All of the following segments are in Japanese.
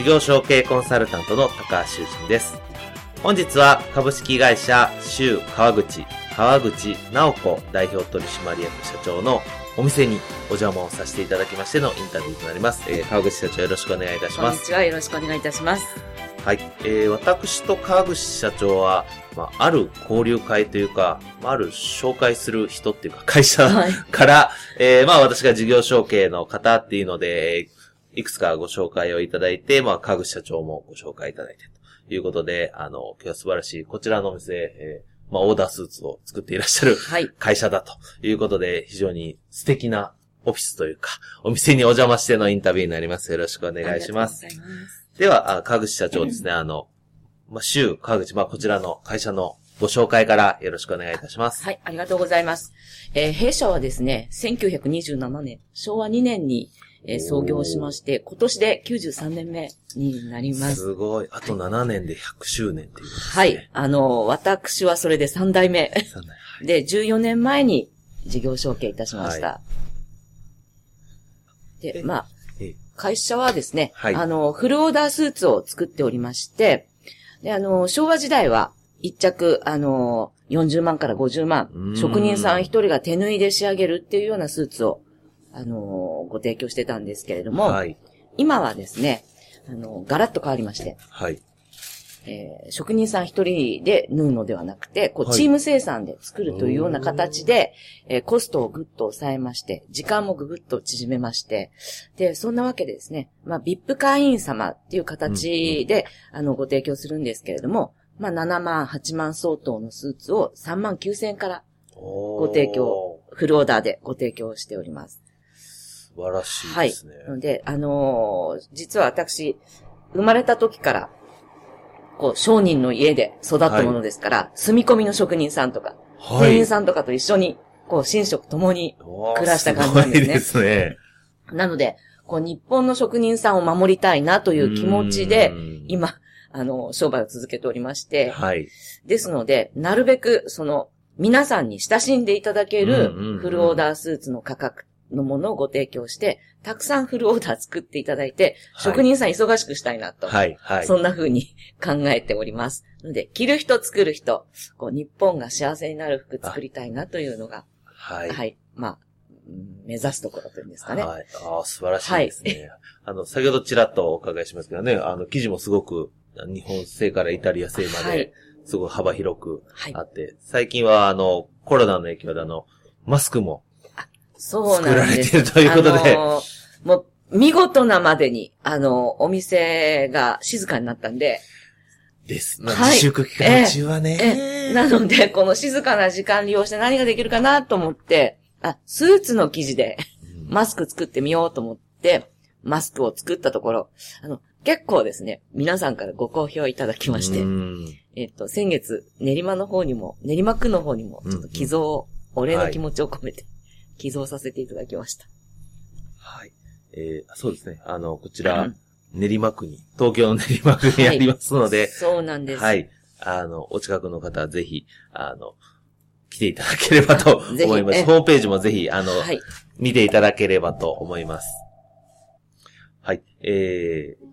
事業承継コンサルタントの高橋修人です。本日は株式会社州川口、川口直子代表取締役社長のお店にお邪魔をさせていただきましてのインタビューとなります。えー、川口社長よろしくお願いいたします。こんにちは。よろしくお願いいたします。はい。えー、私と川口社長は、まあ、ある交流会というか、ある紹介する人っていうか、会社から、はい、えー、まあ私が事業承継の方っていうので、いくつかご紹介をいただいて、まあ、川口社長もご紹介いただいてということで、あの、今日は素晴らしい、こちらのお店、えー、まあ、オーダースーツを作っていらっしゃる会社だということで、はい、非常に素敵なオフィスというか、お店にお邪魔してのインタビューになります。よろしくお願いします。ますでは、川口社長ですね、あの、まあ、州川口、まあ、こちらの会社のご紹介からよろしくお願いいたします。はい、ありがとうございます。えー、弊社はですね、1927年、昭和2年に、えー、創業しまして、今年で93年目になります。すごい。あと7年で100周年っていう、ね、はい。あの、私はそれで3代目。3代、はい、で、14年前に事業承継いたしました。はい、で、まあ、会社はですね、はい、あの、フルオーダースーツを作っておりまして、で、あの、昭和時代は、一着、あの、40万から50万、職人さん一人が手縫いで仕上げるっていうようなスーツをあの、ご提供してたんですけれども、はい、今はですね、あの、ガラッと変わりまして、はい。えー、職人さん一人で縫うのではなくて、こう、チーム生産で作るというような形で、えー、コストをぐっと抑えまして、時間もぐぐっと縮めまして、で、そんなわけでですね、まあ、VIP 会員様っていう形で、うんうん、あの、ご提供するんですけれども、まあ、7万、8万相当のスーツを3万9千円からご提供、フルオーダーでご提供しております。素晴らしいですね。はい。で、あのー、実は私、生まれた時から、こう、商人の家で育ったものですから、はい、住み込みの職人さんとか、はい、店員さんとかと一緒に、こう、寝食ともに暮らした感じなんですね。すですね。なので、こう、日本の職人さんを守りたいなという気持ちで、今、あの、商売を続けておりまして、はい。ですので、なるべく、その、皆さんに親しんでいただけるフルオーダースーツの価格のものをご提供して、たくさんフルオーダー作っていただいて、はい、職人さん忙しくしたいなと。はい、はい。そんな風に 考えております。ので、着る人作る人、こう、日本が幸せになる服作りたいなというのが、はい。はい。まあ、目指すところというんですかね。はい。ああ、素晴らしいですね。はい、あの、先ほどちらっとお伺いしますけどね、あの、生地もすごく、日本製からイタリア製まで、すごい幅広くあって、はい、最近はあの、コロナの影響であの、マスクもそうなんです。作られてるということで。あのー、もう、見事なまでに、あの、お店が静かになったんで。です。まあ、はい、自粛期間中はね、ええ。なので、この静かな時間利用して何ができるかなと思って、あ、スーツの生地で、マスク作ってみようと思って、マスクを作ったところ、あの、結構ですね、皆さんからご好評いただきまして、えっと、先月、練馬の方にも、練馬区の方にも、ちょっと寄贈を、お礼の気持ちを込めて、寄贈させていただきました。はい。えー、そうですね。あの、こちら、練馬区に、東京の練馬区にありますので、はい、そうなんです。はい。あの、お近くの方はぜひ、あの、来ていただければと思います。ホームページもぜひ、あの、はい、見ていただければと思います。はい。えー、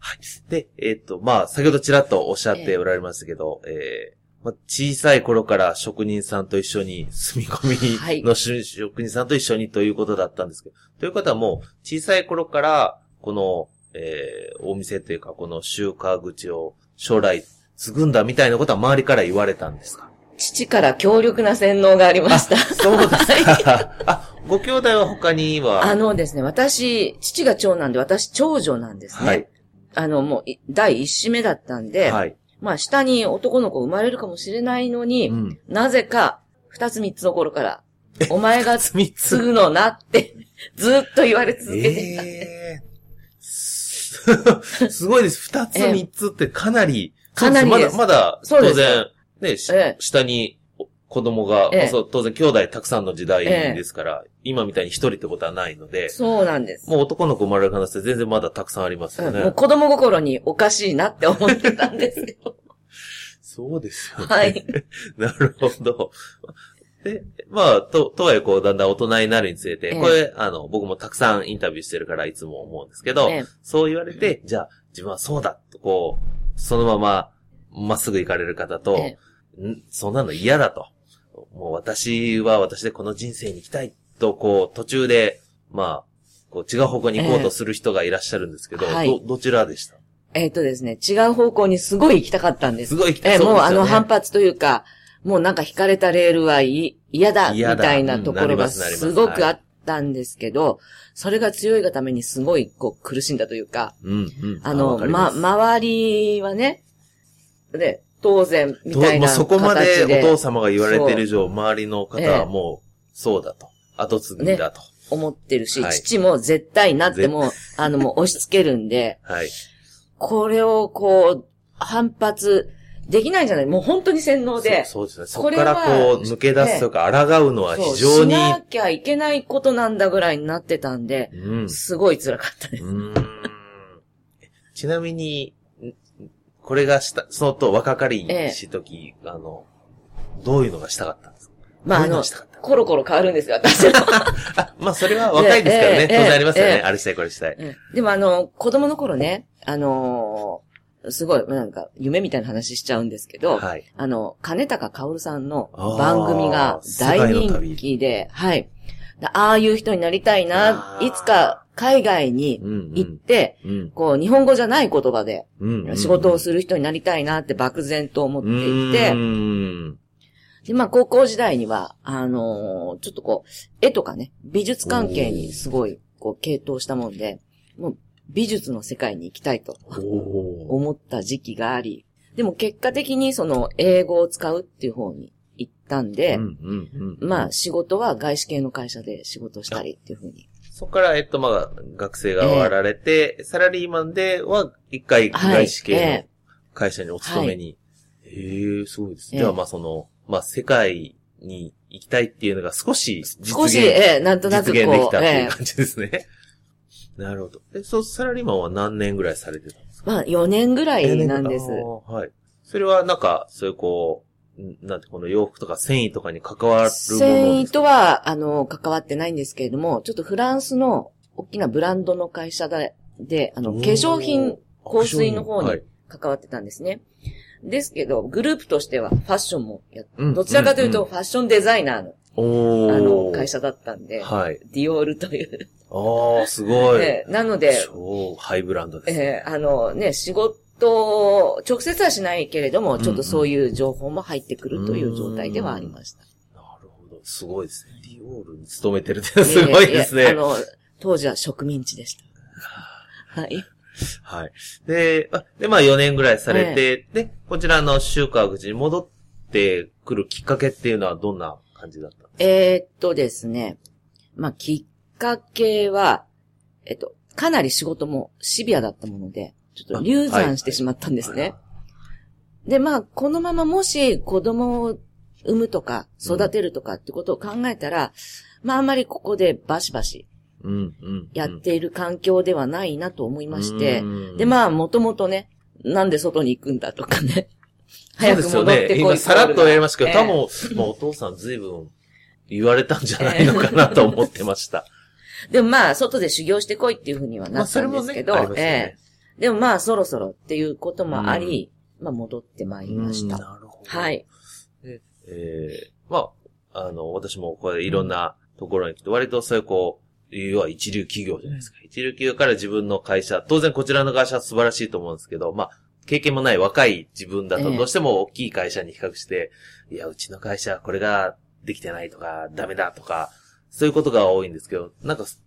はい。で、えっ、ー、と、まあ、先ほどちらっとおっしゃっておられましたけど、えー、えーまあ、小さい頃から職人さんと一緒に、住み込みの、職人さんと一緒にということだったんですけど、ということはもう、小さい頃から、この、えー、お店というか、この集荷口を将来継ぐんだみたいなことは周りから言われたんですか？父から強力な洗脳がありました。そうですか？あ、ご兄弟は他には？あのですね、私、父が長男で私長女なんですね。はい。あの、もうい、第一子目だったんで、はい。まあ、下に男の子生まれるかもしれないのに、うん。なぜか、二つ三つの頃から、お前が三つ？継ぐのなって、ずっと言われ続けていた。えーす すごいです。二つ、ええ三つってかなり、かなりそうですまだ、まだ、そうです当然、ね、しええ下にお子供が、ええそう当然兄弟たくさんの時代ですから、今みたいに一人ってことはないので、そうなんです。もう男の子生まれる可能性全然まだたくさんありますよね。うんもう子供心におかしいなって思ってたんですよ。そうですよね。はい。なるほど。で、まあ、と、とはいえ、こう、だんだん大人になるにつれて、ええこれ、あの、僕もたくさんインタビューしてるからいつも思うんですけど、ええそう言われて、じゃあ、自分はそうだと、こう、そのまま、まっすぐ行かれる方と、そんなの嫌だと。もう私は私でこの人生に行きたいと、こう、途中で、まあ、こう違う方向に行こうとする人がいらっしゃるんですけど、ええはい。ど、どちらでした？えっ、とですね、違う方向にすごい行きたかったんです。すごい行きたええもうあそうですよね。の反発というか、もうなんか引かれたレールはい嫌だ、みたいなところがすごくあったんですけど、それが強いがためにすごいこう苦しんだというか、うん、うん。あの、ま、わかりす。周りはね、で、当然、みたいなともうそこまでお父様が言われてる以上、周りの方はもう、そうだと。後継ぎだと。思ってるし、はい父も絶対なっても、あの、もう押し付けるんで、はい。これをこう、反発できないんじゃないもう本当に洗脳で。そうですね。そこからこう、抜け出すとか、抗うのは非常に、しなきゃいけないことなんだぐらいになってたんで、うん。すごい辛かったです。ちなみに、んこれがした、そのと若かりしとき、あの、どういうのがしたかったんですか？まあ、あのコロコロ変わるんですよ、私は。あ、まあそれは若いですからね。ええ当然ありますよね。ええあれしたい、これしたい。うんでもあの、子供の頃ね、あのーすごい、なんか、夢みたいな話しちゃうんですけど、はい。あの、金高薫さんの番組が大人気で、はい。ああいう人になりたいないつか海外にうん、うん。行って、うん。こう、日本語じゃない言葉でうんうん。仕事をする人になりたいなって漠然と思っていてで、まあ、高校時代には、あのーちょっとこう、絵とかね、美術関係にすごい、こう、傾倒したもんで、もう、美術の世界に行きたいと思った時期があり、でも結果的にその、英語を使うっていう方に行ったんで、うんうんうん。まあ、仕事は外資系の会社で仕事をしたりっていう風に。そこから、えっと、まあ、学生が終わられて、サラリーマンでは、一回、外資系の会社にお勤めに。へえ、すごいです。ええじゃあ、まあ、その、まあ、世界に行きたいっていうのが少し実現、少し、ええ、なんとなくこう、実現できたっていええう感じですね。なるほど。え、そう、サラリーマンは何年ぐらいされてたんですか？まあ、4年ぐらいなんです。はい。それは、なんか、そういうこう、んなんて、この洋服とか繊維とかに関わるもの繊維とは、あの、関わってないんですけれども、ちょっとフランスの大きなブランドの会社で、で、あの、化粧品、香水の方にはい関わってたんですね。ですけど、グループとしてはファッションもやっうんどちらかというと、うんファッションデザイナーの、おーあの、会社だったんで、はい。ディオールという。ああ、すごい。ええなので、超ハイブランドですね。ええあのね、仕事、直接はしないけれども、んちょっとそういう情報も入ってくるという状態ではありました。なるほど。すごいですね。ディオールに勤めてるってすごいですね。ええあの、当時は植民地でした。はい。はい。で、あで、まあ4年ぐらいされて、で、こちらの周川口に戻ってくるきっかけっていうのはどんな感じだったんですか？えーっとですね。まあ、きっかけは、えっと、かなり仕事もシビアだったもので、ちょっと流産してしまったんですね。で、まあ、このままもし子供を産むとか、育てるとかってことを考えたら、まあ、あんまりここでバシバシ。やっている環境ではないなと思いまして、うんで、まあ、もともとね、なんで外に行くんだとかね。そうですよね。今さらっとやりましたけど、ええ多分、もうお父さん随分言われたんじゃないのかなと思ってました。でもまあ、外で修行してこいっていうふうにはまあ、なったんそれもね、ですけど、ありますよね。でもまあ、そろそろっていうこともあり、まあ、戻ってまいりましうんた。なるほど。はい。でえーまあ、あの、私もこれいろんなところに来て、割とそういうこう、要は一流企業じゃないですか。一流企業から自分の会社、当然こちらの会社は素晴らしいと思うんですけど、まあ、経験もない若い自分だと、ええどうしても大きい会社に比較して、いや、うちの会社はこれができてないとか、ダメだとか、そういうことが多いんですけど、なんか、す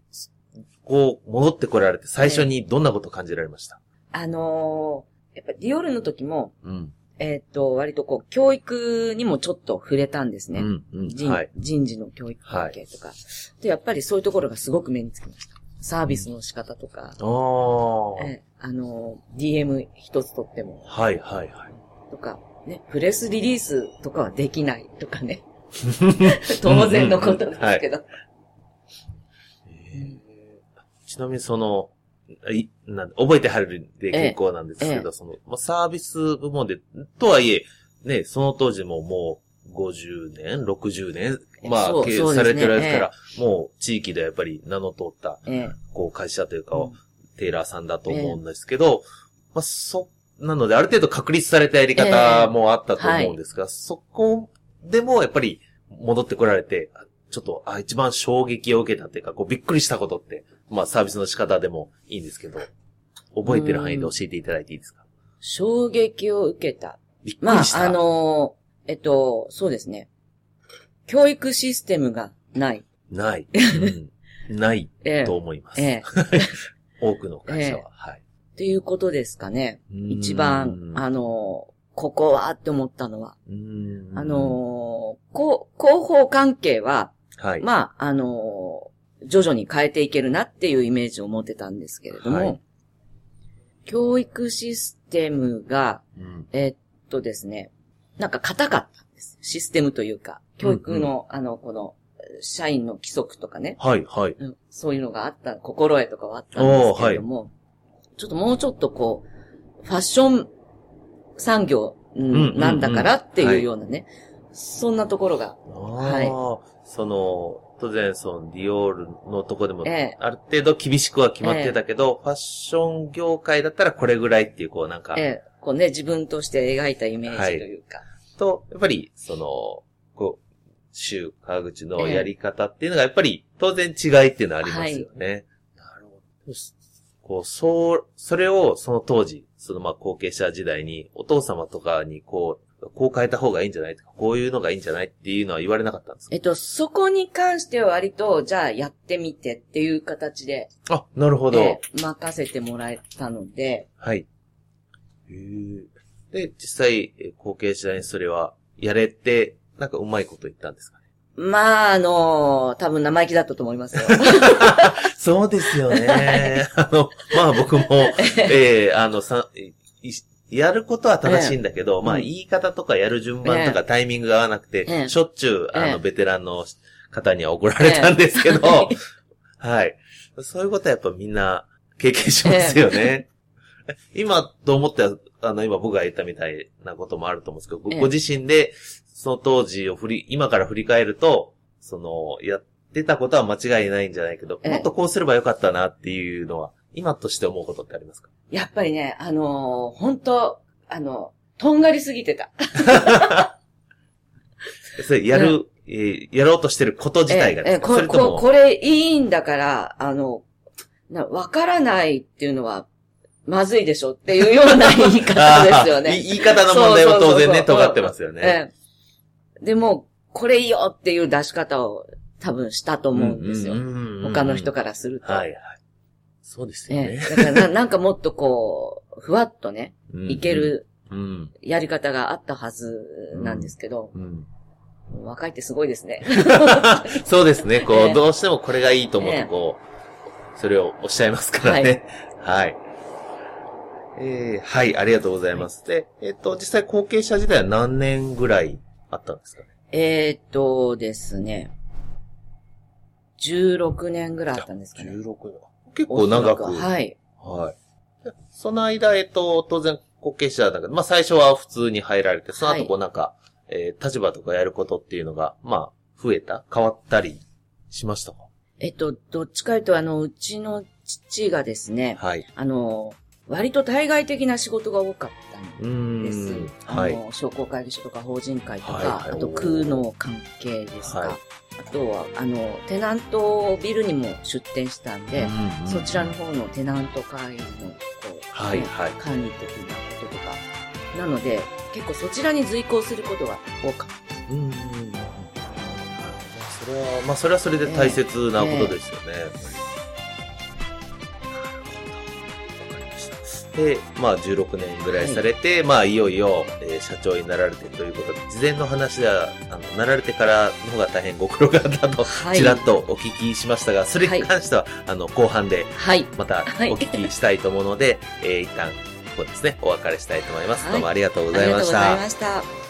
こう、戻ってこられて、最初にどんなことを感じられました、あのーやっぱディオールの時も、うん。えっ、と、割とこう、教育にもちょっと触れたんですね。うん、うん。人はい。人事の教育関係とか、で、やっぱりそういうところがすごく目につきました。サービスの仕方とか、ああ。えあの、DM 一つとっても、はい、はい、はい。とか、ね、プレスリリースとかはできないとかね。当然のことですけど。ちなみにその、いなん覚えてはるんで結構なんですけど、ええ。その、まあ、サービス部門で、とはいえ、ね、その当時ももう50年、60年、まあ、経営されてるから、もう地域でやっぱり名の通った、えこう会社というか、うん。テイラーさんだと思うんですけど、まあ、そ、なのである程度確立されたやり方もあったと思うんですが、そこでもやっぱり戻ってこられて、あちょっと、あ、一番衝撃を受けたっていうか、こうびっくりしたことって、まあサービスの仕方でもいいんですけど、覚えてる範囲で教えていただいていいですか？衝撃を受けた。びっくまありし、た。あのーえっと、そうですね。教育システムがない。ない。うんないええと思います。ええ 多くの会社は。えはい。っていうことですかね。うん一番、あのーここはって思ったのは。うんあのー広報関係は、はい。まあ、あのー徐々に変えていけるなっていうイメージを持ってたんですけれども、はい。教育システムが、うん。えっとですね、なんか硬かったんです。システムというか、教育の、あの、この、社員の規則とかね、はい、はい。うん。そういうのがあった、心得とかはあったんですけれども、ちょっともうちょっとこう、ファッション産業うんうんうんなんだからってはいいうようなね、そんなところが、はい。その、当然、その、ディオールのとこでも、ええ。ある程度厳しくは決まってたけど、ファッション業界だったらこれぐらいっていう、こう、なんか、ええ、こうね、自分として描いたイメージというか、と、やっぱり、その、こう、州川口のやり方っていうのが、やっぱり、当然違いっていうのはありますよね。なるほど。こう、そう、それを、その当時、その、まあ、後継者時代に、お父様とかに、こう、こう変えた方がいいんじゃないとか、こういうのがいいんじゃないっていうのは言われなかったんですか？えっと、そこに関しては割と、じゃあやってみてっていう形で、あ、なるほど。ええ任せてもらえたので、はい。で、実際、えー後継者にそれは、やれて、なんかうまいこと言ったんですかね？まあ、あの、多分生意気だったと思いますよ。そうですよね。あの、まあ僕も、ええあの、さ、いやることは正しいんだけど、まあうん。言い方とかやる順番とかタイミングが合わなくて、ええ。しょっちゅう、あの、ええベテランの方には怒られたんですけど、はい。そういうことはやっぱみんな経験しますよね。今と思っては、あの、今僕が言ったみたいなこともあると思うんですけど、ごええ。ご自身で、その当時を振り、今から振り返ると、その、やってたことは間違いないんじゃないけど、ええ。もっとこうすればよかったなっていうのは、今として思うことってありますか？やっぱりね、あの本当あの、とんがりすぎてた。それ、やる、えーやろうとしてること自体がですか、ええこここれいいんだから、あの、なわからないっていうのは、まずいでしょっていうような言い方ですよね。い言い方の問題は当然ね、尖ってますよね。ええ。でも、これいいよっていう出し方を多分したと思うんですよ。他の人かからすると。はいはい。そうですよね。ええ。だからな、なんかもっとこう、ふわっとね、うんいけ。るうん。やり方があったはずなんですけど、うん。若いってすごいですね。そうですね。こう、ええどうしてもこれがいいと思って、ええこう、それをおっしゃいますからね。はい。えーはい、ありがとうございます。で、えっ、と、実際後継者時代は何年ぐらいあったんですかね？えーっとですね、16年ぐらいあったんですかね。16年。結構長く。はい。はい。その間、えっと、当然、後継者だけど、まあ最初は普通に入られて、その後こうなんか、えー立場とかやることっていうのが、まあ、増えた？変わったりしましたか？えっと、どっちかというと、あの、うちの父がですね、はい。あの、割と対外的な仕事が多かったんですん。。はい。あの、商工会議所とか法人会とか、はいはいあと空の関係ですか。はいあとは、あの、テナントビルにも出店したんで、うんうんそちらの方のテナント会の、こう、いはい管理的なこ人とか。なので、結構そちらに随行することが多かった。うん。それは、まあそれはそれで大切なことですよね。えーで、まあ16年ぐらいされて、はい、まあいよいよ、えー、社長になられてということで、事前の話では、あの、なられてからの方が大変ご苦労があったと、ちらっとお聞きしましたが、それに関しては、はい、あの、後半で、またお聞きしたいと思うので、はい、えー、一旦、ここですね、お別れしたいと思います。どうもありがとうございました。ありがとうございました。